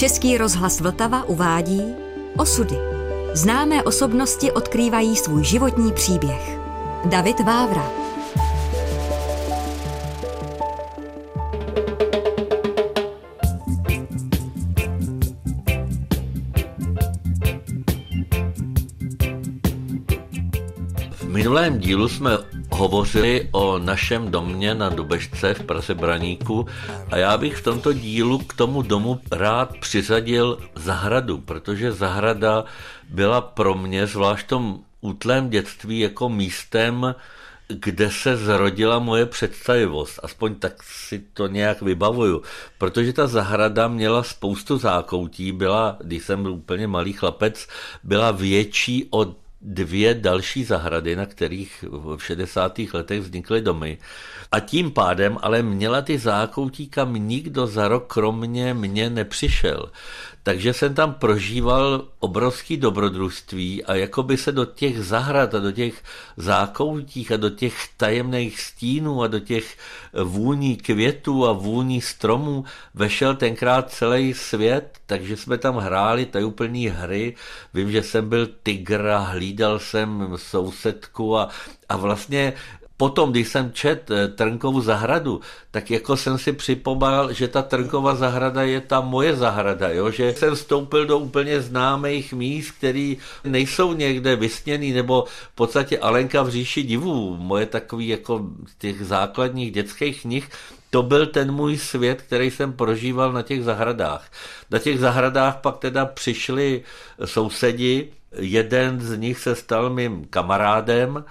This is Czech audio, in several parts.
Český rozhlas Vltava uvádí Osudy. Známé osobnosti odkrývají svůj životní příběh. David Vávra. V minulém dílu jsme hovořili o našem domě na Dubešce v Praze Braníku a já bych v tomto dílu k tomu domu rád přiřadil zahradu, protože zahrada byla pro mě, zvlášť v tom útlém dětství, jako místem, kde se zrodila moje představivost. Aspoň tak si to nějak vybavuju. Protože ta zahrada měla spoustu zákoutí, byla, když jsem byl úplně malý chlapec, byla větší od dvě další zahrady, na kterých v 60. letech vznikly domy. A tím pádem ale měla ty zákoutí, kam nikdo za rok kromě mě nepřišel. Takže jsem tam prožíval obrovský dobrodružství a jako by se do těch zahrad a do těch zákoutích a do těch tajemných stínů a do těch vůní květů a vůní stromů vešel tenkrát celý svět, takže jsme tam hráli tajuplný hry. Vím, že jsem byl tygr a hlídal jsem sousedku a, a vlastně potom, když jsem čet eh, Trnkovu zahradu, tak jako jsem si připomněl, že ta Trnkova zahrada je ta moje zahrada, jo? že jsem vstoupil do úplně známých míst, které nejsou někde vysněný, nebo v podstatě Alenka v říši divů, moje takový jako těch základních dětských knih, to byl ten můj svět, který jsem prožíval na těch zahradách. Na těch zahradách pak teda přišli sousedi, jeden z nich se stal mým kamarádem,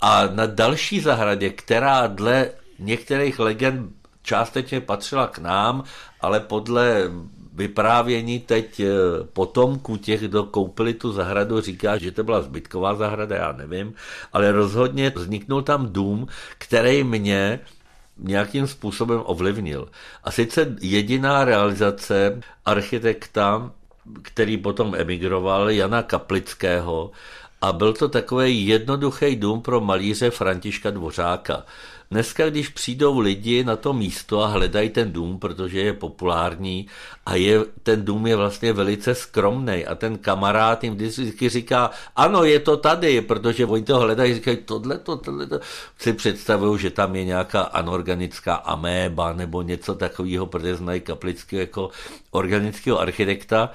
a na další zahradě, která dle některých legend částečně patřila k nám, ale podle vyprávění teď eh, potomků těch, kdo koupili tu zahradu, říká, že to byla zbytková zahrada, já nevím, ale rozhodně vzniknul tam dům, který mě nějakým způsobem ovlivnil. A sice jediná realizace architekta, který potom emigroval, Jana Kaplického, a byl to takový jednoduchý dům pro malíře Františka Dvořáka. Dneska, když přijdou lidi na to místo a hledají ten dům, protože je populární a je, ten dům je vlastně velice skromný a ten kamarád jim vždycky říká, ano, je to tady, protože oni to hledají, říkají, tohle, to, tohle, to. Si představují, že tam je nějaká anorganická améba nebo něco takového, protože znají kaplického jako organického architekta.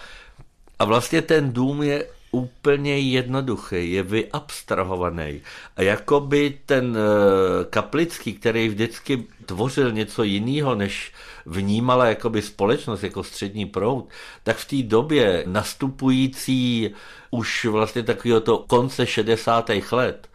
A vlastně ten dům je úplně jednoduchý, je vyabstrahovaný. A jako by ten eh, Kaplický, který vždycky tvořil něco jiného, než vnímala jakoby společnost jako střední proud, tak v té době nastupující už vlastně takového to konce 60. let,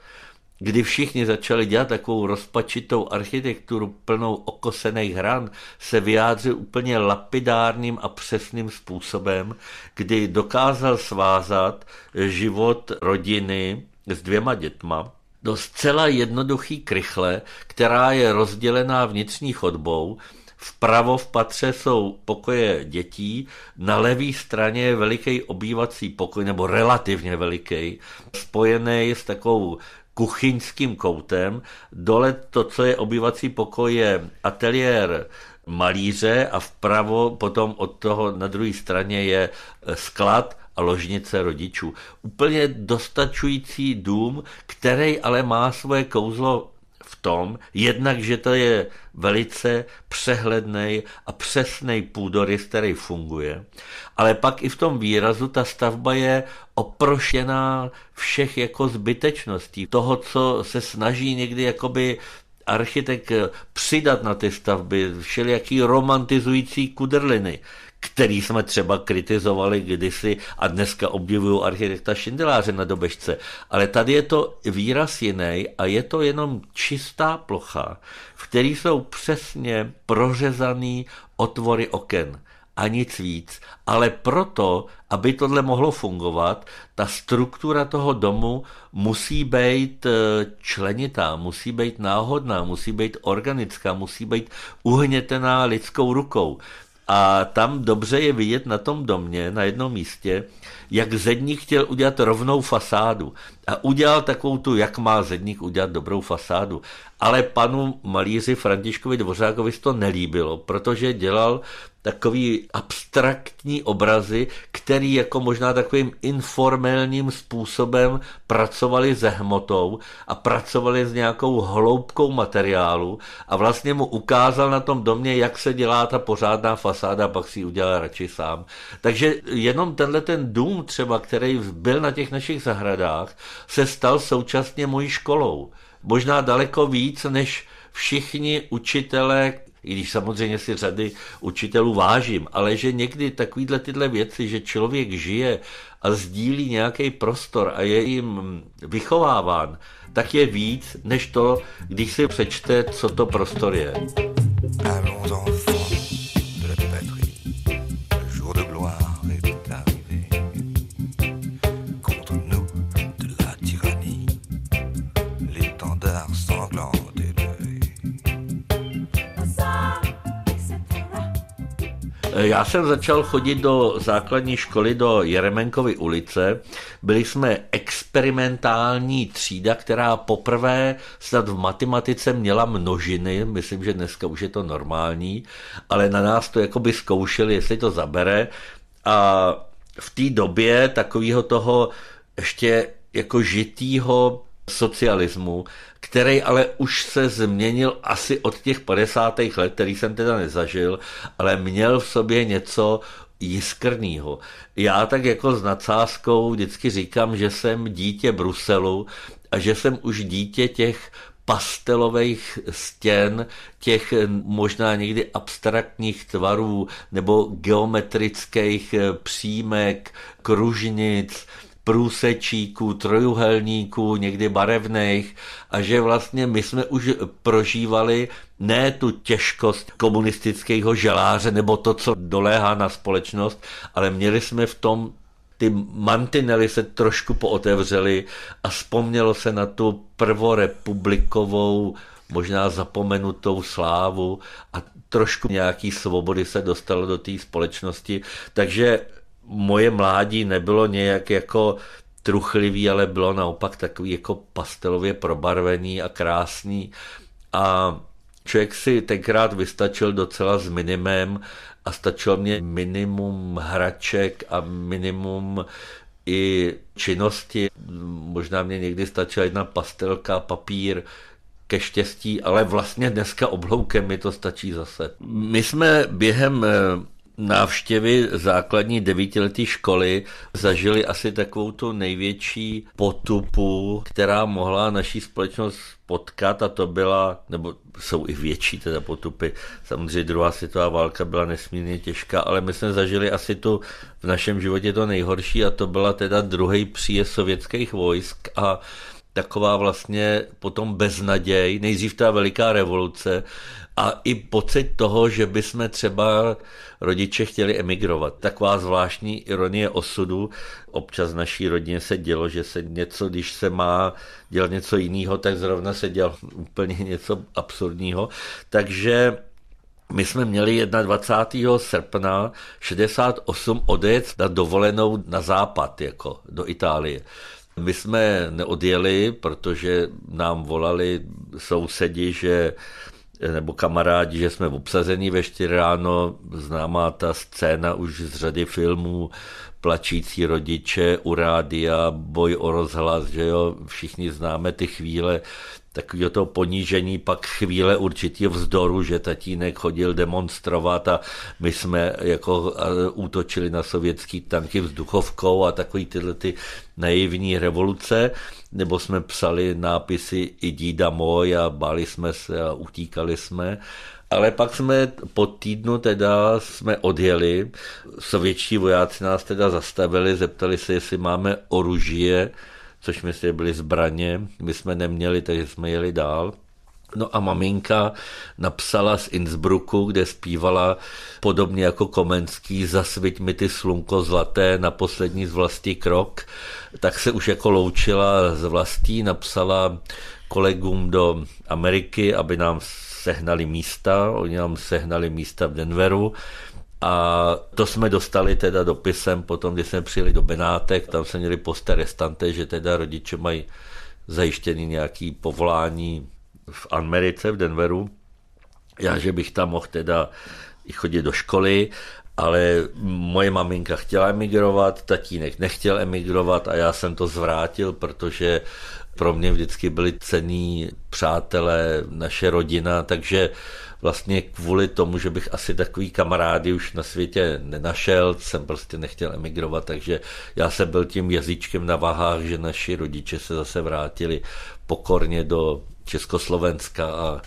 kdy všichni začali dělat takovou rozpačitou architekturu plnou okosených hran, se vyjádřil úplně lapidárním a přesným způsobem, kdy dokázal svázat život rodiny s dvěma dětma do zcela jednoduchý krychle, která je rozdělená vnitřní chodbou, Vpravo v patře jsou pokoje dětí, na levé straně je veliký obývací pokoj, nebo relativně veliký, spojený s takovou kuchyňským koutem. Dole to, co je obyvací pokoj, je ateliér malíře a vpravo potom od toho na druhé straně je sklad a ložnice rodičů. Úplně dostačující dům, který ale má svoje kouzlo tom, jednak, že to je velice přehledný a přesný půdorys, který funguje, ale pak i v tom výrazu ta stavba je oprošená všech jako zbytečností, toho, co se snaží někdy jakoby architekt přidat na ty stavby, všelijaký romantizující kudrliny, který jsme třeba kritizovali kdysi a dneska obdivují architekta Šindeláře na Dobešce. Ale tady je to výraz jiný a je to jenom čistá plocha, v které jsou přesně prořezaný otvory oken a nic víc. Ale proto, aby tohle mohlo fungovat, ta struktura toho domu musí být eh, členitá, musí být náhodná, musí být organická, musí být uhnětená lidskou rukou. A tam dobře je vidět na tom domě, na jednom místě, jak zedník chtěl udělat rovnou fasádu. A udělal takovou tu, jak má zedník udělat dobrou fasádu. Ale panu malíři Františkovi Dvořákovi to nelíbilo, protože dělal takový abstraktní obrazy, který jako možná takovým informálním způsobem pracovali se hmotou a pracovali s nějakou hloubkou materiálu a vlastně mu ukázal na tom domě, jak se dělá ta pořádná fasáda, pak si ji udělal radši sám. Takže jenom tenhle ten dům třeba, který byl na těch našich zahradách, se stal současně mojí školou. Možná daleko víc, než všichni učitelé, i když samozřejmě si řady učitelů vážím, ale že někdy takovýhle tyhle věci, že člověk žije a sdílí nějaký prostor a je jim vychováván, tak je víc, než to, když si přečte, co to prostor je. Allons Já jsem začal chodit do základní školy do Jeremenkovy ulice. Byli jsme experimentální třída, která poprvé snad v matematice měla množiny. Myslím, že dneska už je to normální, ale na nás to jakoby zkoušeli, jestli to zabere. A v té době takového toho ještě jako žitýho socialismu, který ale už se změnil asi od těch 50. let, který jsem teda nezažil, ale měl v sobě něco jiskrnýho. Já tak jako s nadsázkou vždycky říkám, že jsem dítě Bruselu a že jsem už dítě těch pastelových stěn, těch možná někdy abstraktních tvarů nebo geometrických přímek, kružnic, průsečíků, trojuhelníků, někdy barevných a že vlastně my jsme už prožívali ne tu těžkost komunistického želáře nebo to, co doléhá na společnost, ale měli jsme v tom ty mantinely se trošku pootevřely a vzpomnělo se na tu prvorepublikovou, možná zapomenutou slávu a trošku nějaký svobody se dostalo do té společnosti. Takže moje mládí nebylo nějak jako truchlivý, ale bylo naopak takový jako pastelově probarvený a krásný. A člověk si tenkrát vystačil docela s minimem a stačilo mě minimum hraček a minimum i činnosti. Možná mě někdy stačila jedna pastelka, papír, ke štěstí, ale vlastně dneska obloukem mi to stačí zase. My jsme během návštěvy základní devítileté školy zažili asi takovou tu největší potupu, která mohla naší společnost potkat a to byla, nebo jsou i větší teda potupy. Samozřejmě druhá světová válka byla nesmírně těžká, ale my jsme zažili asi tu v našem životě to nejhorší a to byla teda druhý příjezd sovětských vojsk a taková vlastně potom beznaděj, nejdřív ta veliká revoluce a i pocit toho, že bychom třeba rodiče chtěli emigrovat. Taková zvláštní ironie osudu. Občas v naší rodině se dělo, že se něco, když se má dělat něco jiného, tak zrovna se dělal úplně něco absurdního. Takže my jsme měli 21. srpna 68 odjet na dovolenou na západ, jako do Itálie. My jsme neodjeli, protože nám volali sousedi, že nebo kamarádi, že jsme obsazení ve 4 ráno, známá ta scéna už z řady filmů, plačící rodiče u rádia, boj o rozhlas, že jo, všichni známe ty chvíle, takového toho ponížení, pak chvíle určitě vzdoru, že tatínek chodil demonstrovat a my jsme jako útočili na sovětský tanky vzduchovkou a takový tyhle ty naivní revoluce, nebo jsme psali nápisy i dída můj a báli jsme se a utíkali jsme. Ale pak jsme po týdnu teda jsme odjeli, sovětští vojáci nás teda zastavili, zeptali se, jestli máme oružie, což myslím byly zbraně, my jsme neměli, takže jsme jeli dál. No a maminka napsala z Innsbrucku, kde zpívala podobně jako Komenský Zasviť mi ty slunko zlaté na poslední z vlastí krok, tak se už jako loučila z vlastí, napsala kolegům do Ameriky, aby nám sehnali místa, oni nám sehnali místa v Denveru, a to jsme dostali teda dopisem potom, když jsme přijeli do Benátek, tam se měli poste restante, že teda rodiče mají zajištěný nějaký povolání v Americe, v Denveru. Já, že bych tam mohl teda chodit do školy, ale moje maminka chtěla emigrovat, tatínek nechtěl emigrovat a já jsem to zvrátil, protože pro mě vždycky byli cení přátelé, naše rodina, takže vlastně kvůli tomu, že bych asi takový kamarády už na světě nenašel, jsem prostě nechtěl emigrovat, takže já jsem byl tím jazyčkem na váhách, že naši rodiče se zase vrátili pokorně do Československa a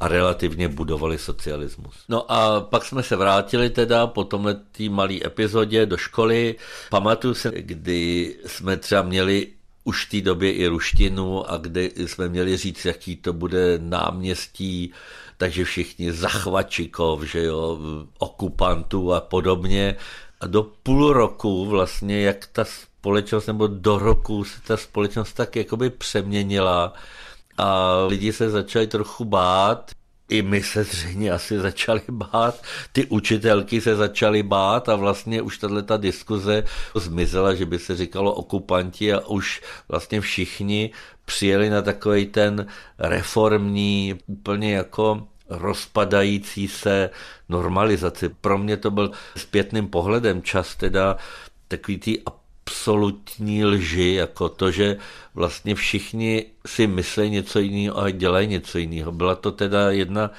a relativně budovali socialismus. No a pak jsme se vrátili teda po tomhle malé epizodě do školy. Pamatuju se, kdy jsme třeba měli už v té době i ruštinu a kde jsme měli říct, jaký to bude náměstí, takže všichni zachvačikov, že jo, okupantů a podobně. A do půl roku vlastně, jak ta společnost, nebo do roku se ta společnost tak jakoby přeměnila a lidi se začali trochu bát, i my se zřejmě asi začali bát, ty učitelky se začaly bát a vlastně už tahle ta diskuze zmizela, že by se říkalo okupanti a už vlastně všichni přijeli na takový ten reformní, úplně jako rozpadající se normalizaci. Pro mě to byl zpětným pohledem čas teda takový tý absolutní lži, jako to, že vlastně všichni si myslí něco jiného a dělají něco jiného. Byla to teda jedna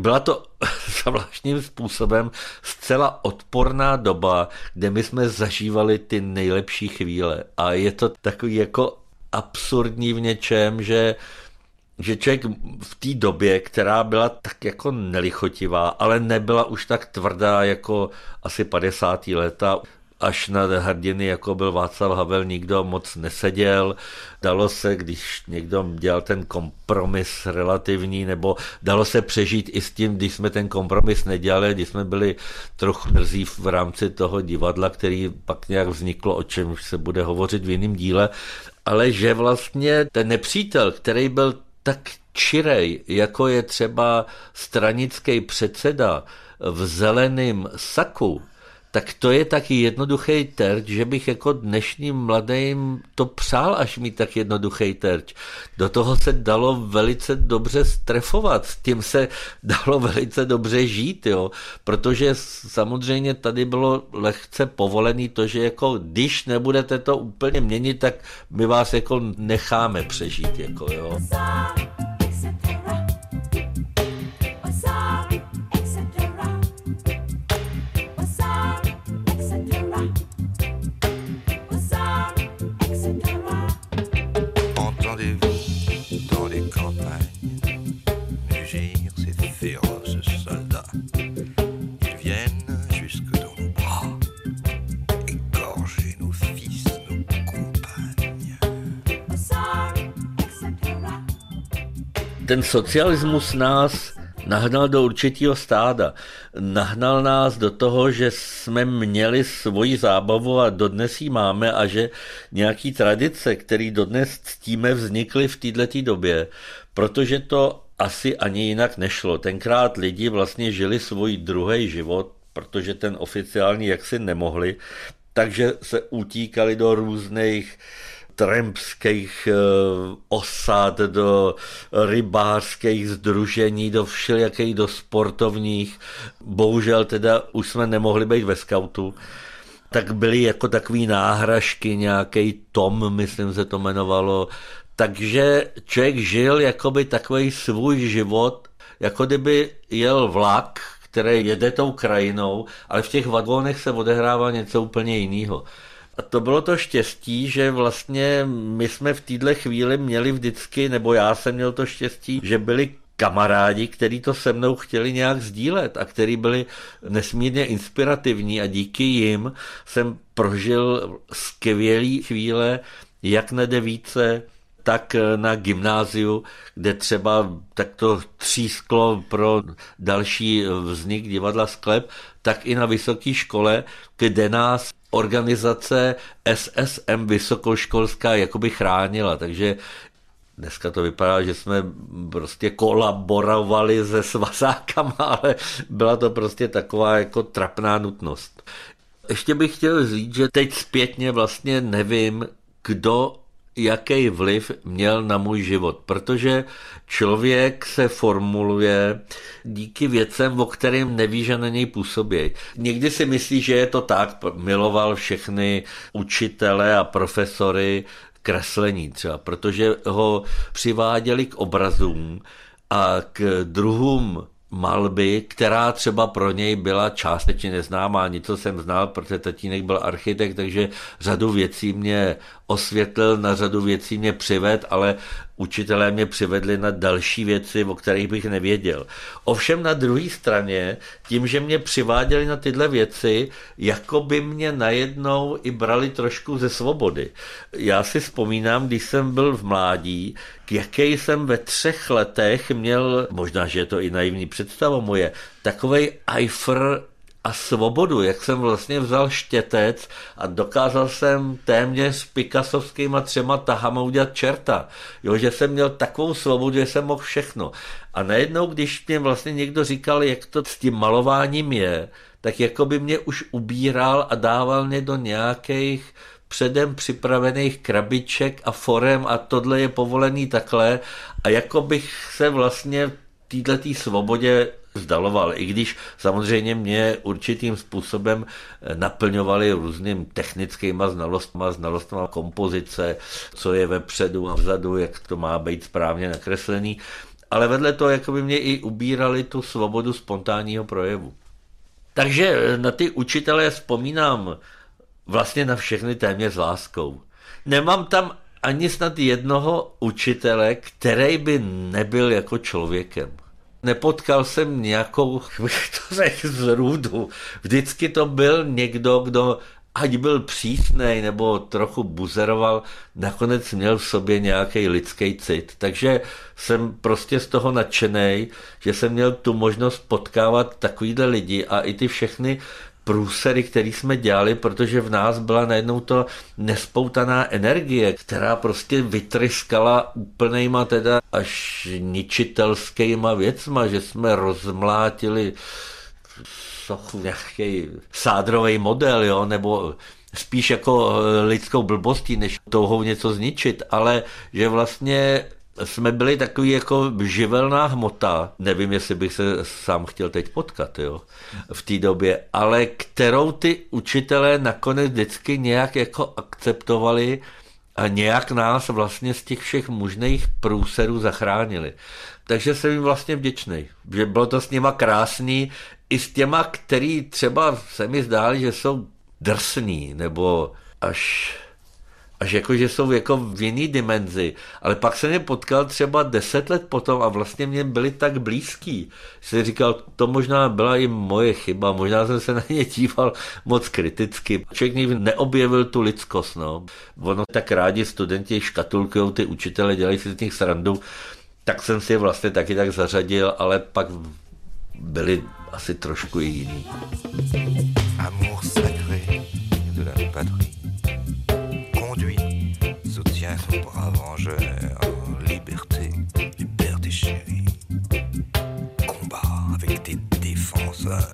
byla to zvláštním způsobem zcela odporná doba, kde my jsme zažívali ty nejlepší chvíle. A je to takový jako absurdní v něčem, že že člověk v té době, která byla tak jako nelichotivá, ale nebyla už tak tvrdá jako asi 50. leta, až na hrdiny, jako byl Václav Havel, nikdo moc neseděl. Dalo se, když někdo dělal ten kompromis relativní, nebo dalo se přežít i s tím, když jsme ten kompromis nedělali, když jsme byli trochu drzí v rámci toho divadla, který pak nějak vzniklo, o čem se bude hovořit v jiném díle, ale že vlastně ten nepřítel, který byl tak čirej, jako je třeba stranický předseda v zeleném saku, tak to je taky jednoduchý terč, že bych jako dnešním mladým to přál, až mít tak jednoduchý terč. Do toho se dalo velice dobře strefovat, s tím se dalo velice dobře žít, jo, protože samozřejmě tady bylo lehce povolený to, že jako když nebudete to úplně měnit, tak my vás jako necháme přežít, jako jo. Ten socialismus nás nahnal do určitého stáda. Nahnal nás do toho, že jsme měli svoji zábavu a dodnes ji máme a že nějaký tradice, které dodnes ctíme, vznikly v této době, protože to asi ani jinak nešlo. Tenkrát lidi vlastně žili svůj druhý život, protože ten oficiální jaksi nemohli, takže se utíkali do různých trampských eh, osad, do rybářských združení, do všelijakých, do sportovních. Bohužel teda už jsme nemohli být ve skautu tak byly jako takový náhražky, nějaký Tom, myslím se to jmenovalo. Takže člověk žil jakoby takový svůj život, jako kdyby jel vlak, který jede tou krajinou, ale v těch vagónech se odehrává něco úplně jiného. A to bylo to štěstí, že vlastně my jsme v této chvíli měli vždycky, nebo já jsem měl to štěstí, že byli kamarádi, kteří to se mnou chtěli nějak sdílet a kteří byli nesmírně inspirativní a díky jim jsem prožil skvělé chvíle, jak na devíce, tak na gymnáziu, kde třeba tak to třísklo pro další vznik divadla Sklep, tak i na vysoké škole, kde nás organizace SSM vysokoškolská jakoby chránila, takže Dneska to vypadá, že jsme prostě kolaborovali se svazákama, ale byla to prostě taková jako trapná nutnost. Ještě bych chtěl říct, že teď zpětně vlastně nevím, kdo jaký vliv měl na můj život, protože člověk se formuluje díky věcem, o kterým neví, že na něj působí. Někdy si myslí, že je to tak, miloval všechny učitele a profesory kreslení třeba, protože ho přiváděli k obrazům a k druhům malby, která třeba pro něj byla částečně neznámá. Něco jsem znal, protože tatínek byl architekt, takže řadu věcí mě osvětlil, na řadu věcí mě přived, ale učitelé mě přivedli na další věci, o kterých bych nevěděl. Ovšem na druhé straně, tím, že mě přiváděli na tyhle věci, jako by mě najednou i brali trošku ze svobody. Já si vzpomínám, když jsem byl v mládí, k jaké jsem ve třech letech měl, možná, že je to i naivní představa moje, takovej eifr a svobodu, jak jsem vlastně vzal štětec a dokázal jsem téměř pikasovskýma třema tahama udělat čerta. Jo, že jsem měl takovou svobodu, že jsem mohl všechno. A najednou, když mě vlastně někdo říkal, jak to s tím malováním je, tak jako by mě už ubíral a dával mě do nějakých předem připravených krabiček a forem a tohle je povolený takhle a jako bych se vlastně této svobodě vzdaloval, i když samozřejmě mě určitým způsobem eh, naplňovali různým technickýma znalostma, znalostma kompozice, co je vepředu a vzadu, jak to má být správně nakreslený, ale vedle toho jako by mě i ubírali tu svobodu spontánního projevu. Takže eh, na ty učitele vzpomínám vlastně na všechny téměř s láskou. Nemám tam ani snad jednoho učitele, který by nebyl jako člověkem nepotkal jsem nějakou, bych to řekl, zrůdu. Vždycky to byl někdo, kdo ať byl přísnej nebo trochu buzeroval, nakonec měl v sobě nějaký lidský cit. Takže jsem prostě z toho nadšený, že jsem měl tu možnost potkávat takovýhle lidi a i ty všechny průsery, který jsme dělali, protože v nás byla najednou to nespoutaná energie, která prostě vytryskala úplnejma teda až ničitelskýma věcma, že jsme rozmlátili sochu nějaký sádrový model, jo, nebo spíš jako lidskou blbostí, než touhou něco zničit, ale že vlastně jsme byli takový jako živelná hmota, nevím, jestli bych se sám chtěl teď potkat, jo, v té době, ale kterou ty učitelé nakonec vždycky nějak jako akceptovali a nějak nás vlastně z těch všech možných průserů zachránili. Takže jsem jim vlastně vděčný, že bylo to s nima krásný, i s těma, který třeba se mi zdáli, že jsou drsný, nebo až až jako, že jsou jako v jiný dimenzi. Ale pak se mě potkal třeba deset let potom a vlastně mě byli tak blízký. Jsem říkal, to možná byla i moje chyba, možná jsem se na ně díval moc kriticky. Člověk nikdy neobjevil tu lidskost. No. Ono tak rádi studenti škatulkují ty učitele, dělají si z nich srandu, tak jsem si je vlastně taky tak zařadil, ale pak byli asi trošku jiný. Amour sacré de la patrie. Liberté, liberté chérie. Combat avec tes défenseurs.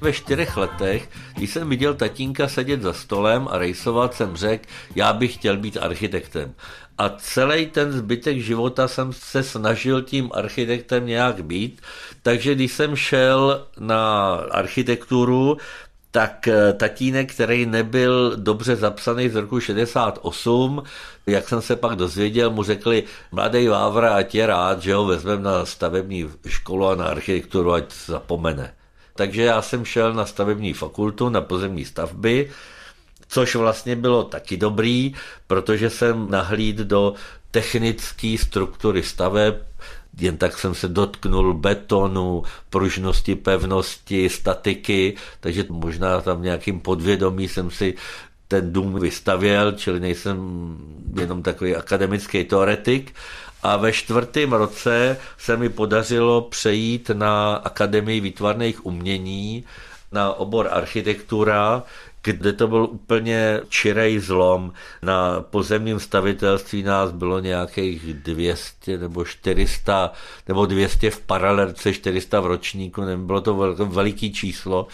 Ve čtyřech letech, když jsem viděl tatínka sedět za stolem a rejsovat, jsem řekl, já bych chtěl být architektem. A celý ten zbytek života jsem se snažil tím architektem nějak být. Takže když jsem šel na architekturu, tak eh, tatínek, který nebyl dobře zapsaný z roku 68, jak jsem se pak dozvěděl, mu řekli, mladý Vávra, ať je rád, že ho vezmeme na stavební školu a na architekturu, ať zapomene. Takže já jsem šel na stavební fakultu, na pozemní stavby, což vlastně bylo taky dobrý, protože jsem nahlíd do technické struktury staveb, jen tak jsem se dotknul betonu, pružnosti, pevnosti, statiky, takže možná tam nějakým podvědomí jsem si ten dům vystavěl, čili nejsem jenom takový akademický teoretik. A ve čtvrtém roce se mi podařilo přejít na Akademii výtvarných umění, na obor architektura, kde to byl úplně čirej zlom. Na pozemním stavitelství nás bylo nějakých 200 nebo 400, nebo 200 v paralelce, 400 v ročníku, bylo to veliký číslo.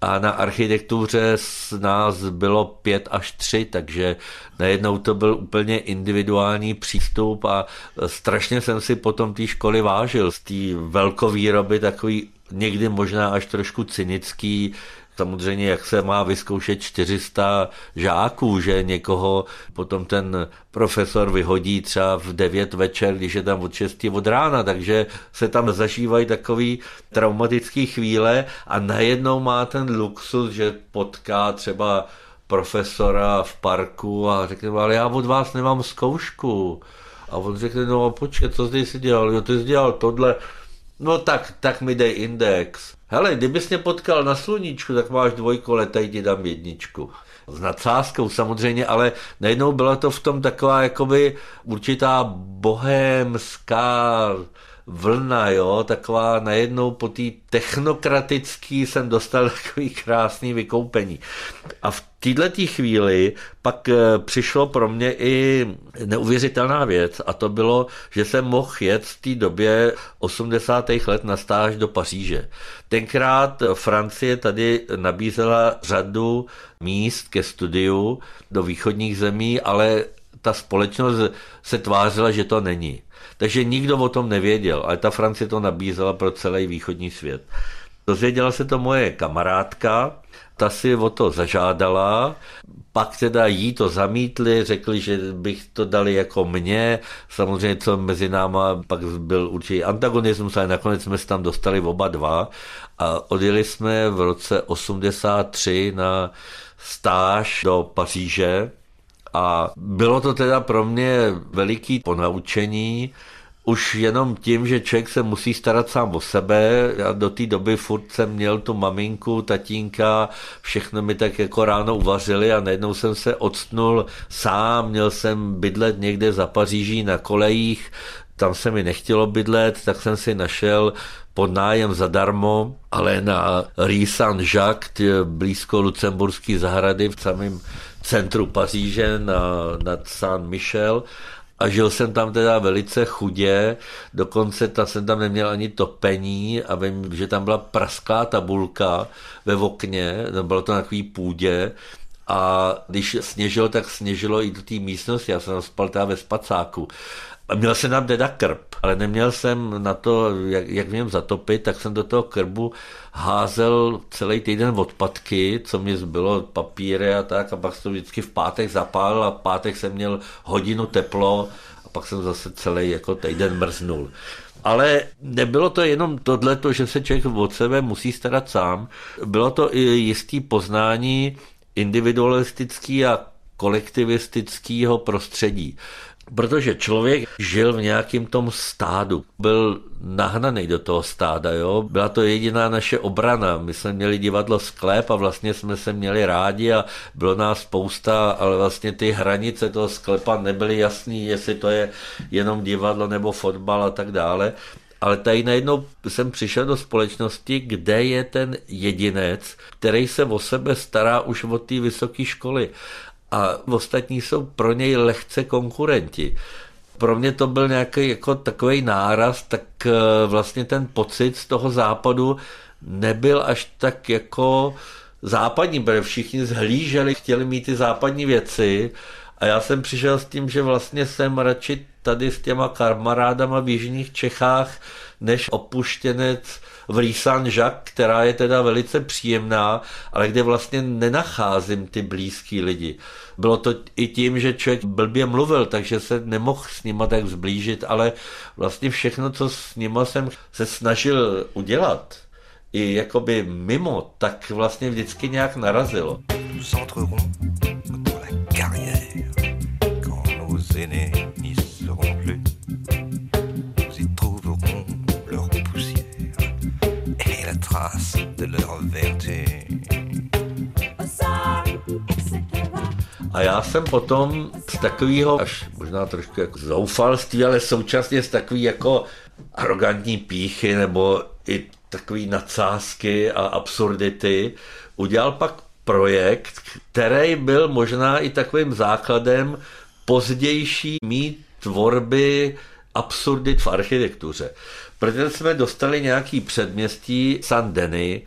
a na architektuře z nás bylo pět až tři, takže najednou to byl úplně individuální přístup a strašně jsem si potom té školy vážil. Z té velkovýroby takový někdy možná až trošku cynický, samozřejmě, jak se má vyzkoušet 400 žáků, že někoho potom ten profesor vyhodí třeba v 9 večer, když je tam od 6 od rána, takže se tam zažívají takový traumatický chvíle a najednou má ten luxus, že potká třeba profesora v parku a řekne, ale já od vás nemám zkoušku. A on řekne, no počkej, co jsi dělal? Jo, ty jsi dělal tohle. No tak, tak mi dej index. Hele, kdybys mě potkal na sluníčku, tak máš dvojkoletej, ti dám jedničku. S nadsázkou samozřejmě, ale najednou byla to v tom taková jakoby určitá bohémská vlna, jo, taková najednou po té technokratický jsem dostal takový krásný vykoupení. A v této chvíli pak eh, přišlo pro mě i neuvěřitelná věc a to bylo, že jsem mohl jet v té době 80. let na stáž do Paříže. Tenkrát Francie tady nabízela řadu míst ke studiu do východních zemí, ale ta společnost se tvářila, že to není. Takže nikdo o tom nevěděl, ale ta Francie to nabízela pro celý východní svět. Dozvěděla se to moje kamarádka, ta si o to zažádala, pak teda jí to zamítli, řekli, že bych to dali jako mě, samozřejmě co mezi náma pak byl určitý antagonismus, ale nakonec jsme se tam dostali oba dva a odjeli jsme v roce 83 na stáž do Paříže a bylo to teda pro mě veliký ponaučení, už jenom tím, že člověk se musí starat sám o sebe. Já do té doby furt jsem měl tu maminku, tatínka, všechno mi tak jako ráno uvařili a najednou jsem se odstnul sám, měl jsem bydlet někde za Paříží na kolejích, tam se mi nechtělo bydlet, tak jsem si našel pod nájem zadarmo, ale na Rue Saint-Jacques, blízko Lucemburské zahrady v samém centru Paříže na, nad Saint-Michel a žil jsem tam teda velice chudě, dokonce ta jsem tam neměl ani topení a vím, že tam byla prasklá tabulka ve okně, bylo to na takový půdě a když sněžilo, tak sněžilo i do té místnosti, já jsem spal ve spacáku. Měl jsem tam teda krb, ale neměl jsem na to, jak, jak v něm zatopit, tak jsem do toho krbu házel celý týden odpadky, co mi zbylo, papíry a tak, a pak jsem to vždycky v pátek zapálil a v pátek jsem měl hodinu teplo a pak jsem zase celý jako týden mrznul. Ale nebylo to jenom tohle, že se člověk od sebe musí starat sám. Bylo to i jistý poznání individualistický a kolektivistického prostředí. Protože člověk žil v nějakém tom stádu, byl nahnaný do toho stáda, jo? byla to jediná naše obrana. My jsme měli divadlo sklep a vlastně jsme se měli rádi a bylo nás spousta, ale vlastně ty hranice toho sklepa nebyly jasný, jestli to je jenom divadlo nebo fotbal a tak dále. Ale tady najednou jsem přišel do společnosti, kde je ten jedinec, který se o sebe stará už od té vysoké školy a ostatní jsou pro něj lehce konkurenti. Pro mě to byl nějaký jako takový náraz, tak eh, vlastně ten pocit z toho západu nebyl až tak jako západní, protože všichni zhlíželi, chtěli mít ty západní věci a já jsem přišel s tím, že vlastně jsem radši tady s těma kamarádama v Jižních Čechách, než opuštěnec v Rýsan Jacques, která je teda velice příjemná, ale kde vlastně nenacházím ty blízký lidi. Bylo to i tím, že člověk blbě mluvil, takže se nemohl s nima tak zblížit, ale vlastně všechno, co s nima jsem se snažil udělat, i jakoby mimo, tak vlastně vždycky nějak narazilo. Nous de leur vertu. A já jsem potom z takového, až možná trošku jako zoufalství, ale současně z takový jako arrogantní píchy nebo i takový nadsázky a absurdity, udělal pak projekt, který byl možná i takovým základem pozdější mít tvorby absurdit v architektuře. Protože jsme dostali nějaký předměstí San Denis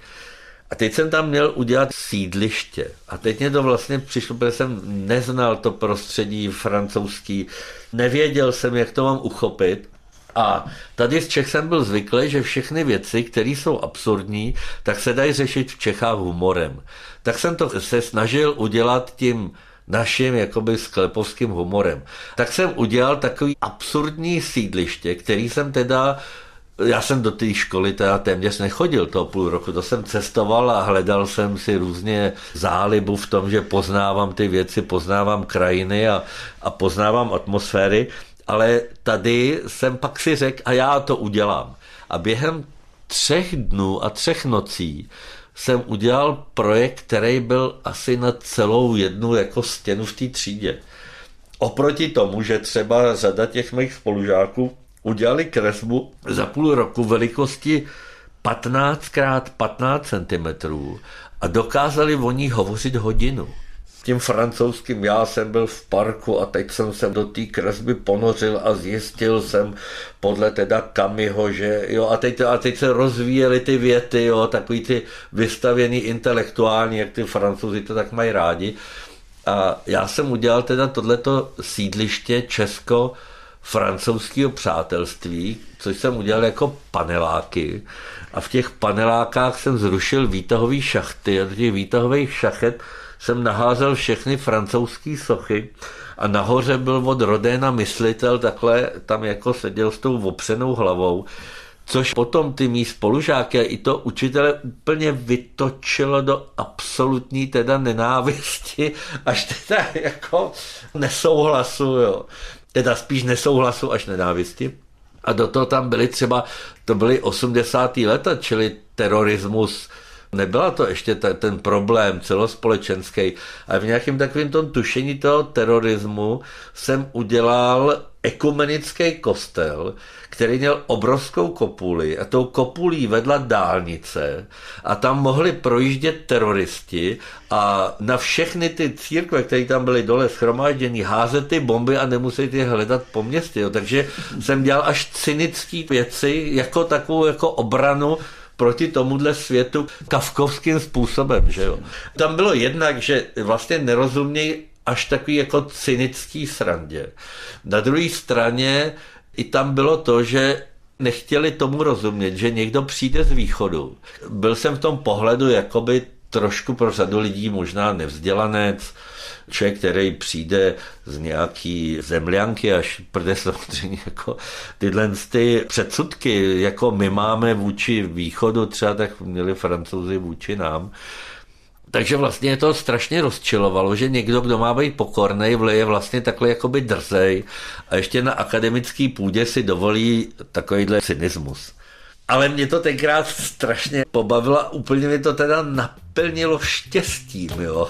A teď jsem tam měl udělat sídliště. A teď mě to vlastně přišlo, protože jsem neznal to prostředí francouzský, nevěděl jsem, jak to mám uchopit. A tady z Čech jsem byl zvyklý, že všechny věci, které jsou absurdní, tak se dají řešit v Čechách humorem. Tak jsem to se snažil udělat tím naším jakoby sklepovským humorem. Tak jsem udělal takový absurdní sídliště, který jsem teda já jsem do té školy teda téměř nechodil toho půl roku, to jsem cestoval a hledal jsem si různě zálibu v tom, že poznávám ty věci, poznávám krajiny a, a poznávám atmosféry, ale tady jsem pak si řekl, a já to udělám. A během třech dnů a třech nocí jsem udělal projekt, který byl asi na celou jednu jako stěnu v té třídě. Oproti tomu, že třeba řada těch mých spolužáků udělali kresbu za půl roku velikosti 15 x 15 cm a dokázali o ní hovořit hodinu tím francouzským já jsem byl v parku a teď jsem se do té kresby ponořil a zjistil jsem podle teda Kamiho, že jo, a teď, a teď se rozvíjely ty věty, jo, takový ty vystavěný intelektuální, jak ty francouzi to tak mají rádi. A já jsem udělal teda tohleto sídliště Česko francouzského přátelství, což jsem udělal jako paneláky. A v těch panelákách jsem zrušil výtahové šachty a do těch výtahových šachet jsem naházel všechny francouzské sochy a nahoře byl od Rodéna myslitel, takhle tam jako seděl s tou opřenou hlavou, což potom ty mý spolužáky a i to učitele úplně vytočilo do absolutní teda nenávisti, až teda jako nesouhlasu, jo. Teda spíš nesouhlasu až nenávisti. A do toho tam byly třeba, to byly 80. leta, čili terorismus, Nebyla to ještě ta, ten problém celospolečenský, ale v nějakém takovém tom tušení toho terorismu jsem udělal ekumenický kostel, který měl obrovskou kopuli a tou kopulí vedla dálnice a tam mohli projíždět teroristi a na všechny ty církve, které tam byly dole schromážděny, házet ty bomby a nemuseli je hledat po městě. Jo. Takže jsem dělal až cynické věci jako takovou jako obranu proti tomuhle světu kavkovským způsobem, že jo. Tam bylo jednak, že vlastně nerozumějí až takový jako cynický srandě. Na druhé straně i tam bylo to, že nechtěli tomu rozumět, že někdo přijde z východu. Byl jsem v tom pohledu jakoby trošku pro řadu lidí možná nevzdělanec, člověk, který přijde z nějaký zemlянky, až protože samozřejmě jako tyhle ty předsudky, jako my máme vůči východu, třeba tak měli francouzi vůči nám, takže vlastně to strašně rozčilovalo, že někdo, kdo má být pokorný, je vlastně takhle jakoby drzej a ještě na akademický půdě si dovolí takovýhle cynismus. Ale mě to tenkrát strašně pobavilo úplně mi to teda naplnilo štěstím, jo.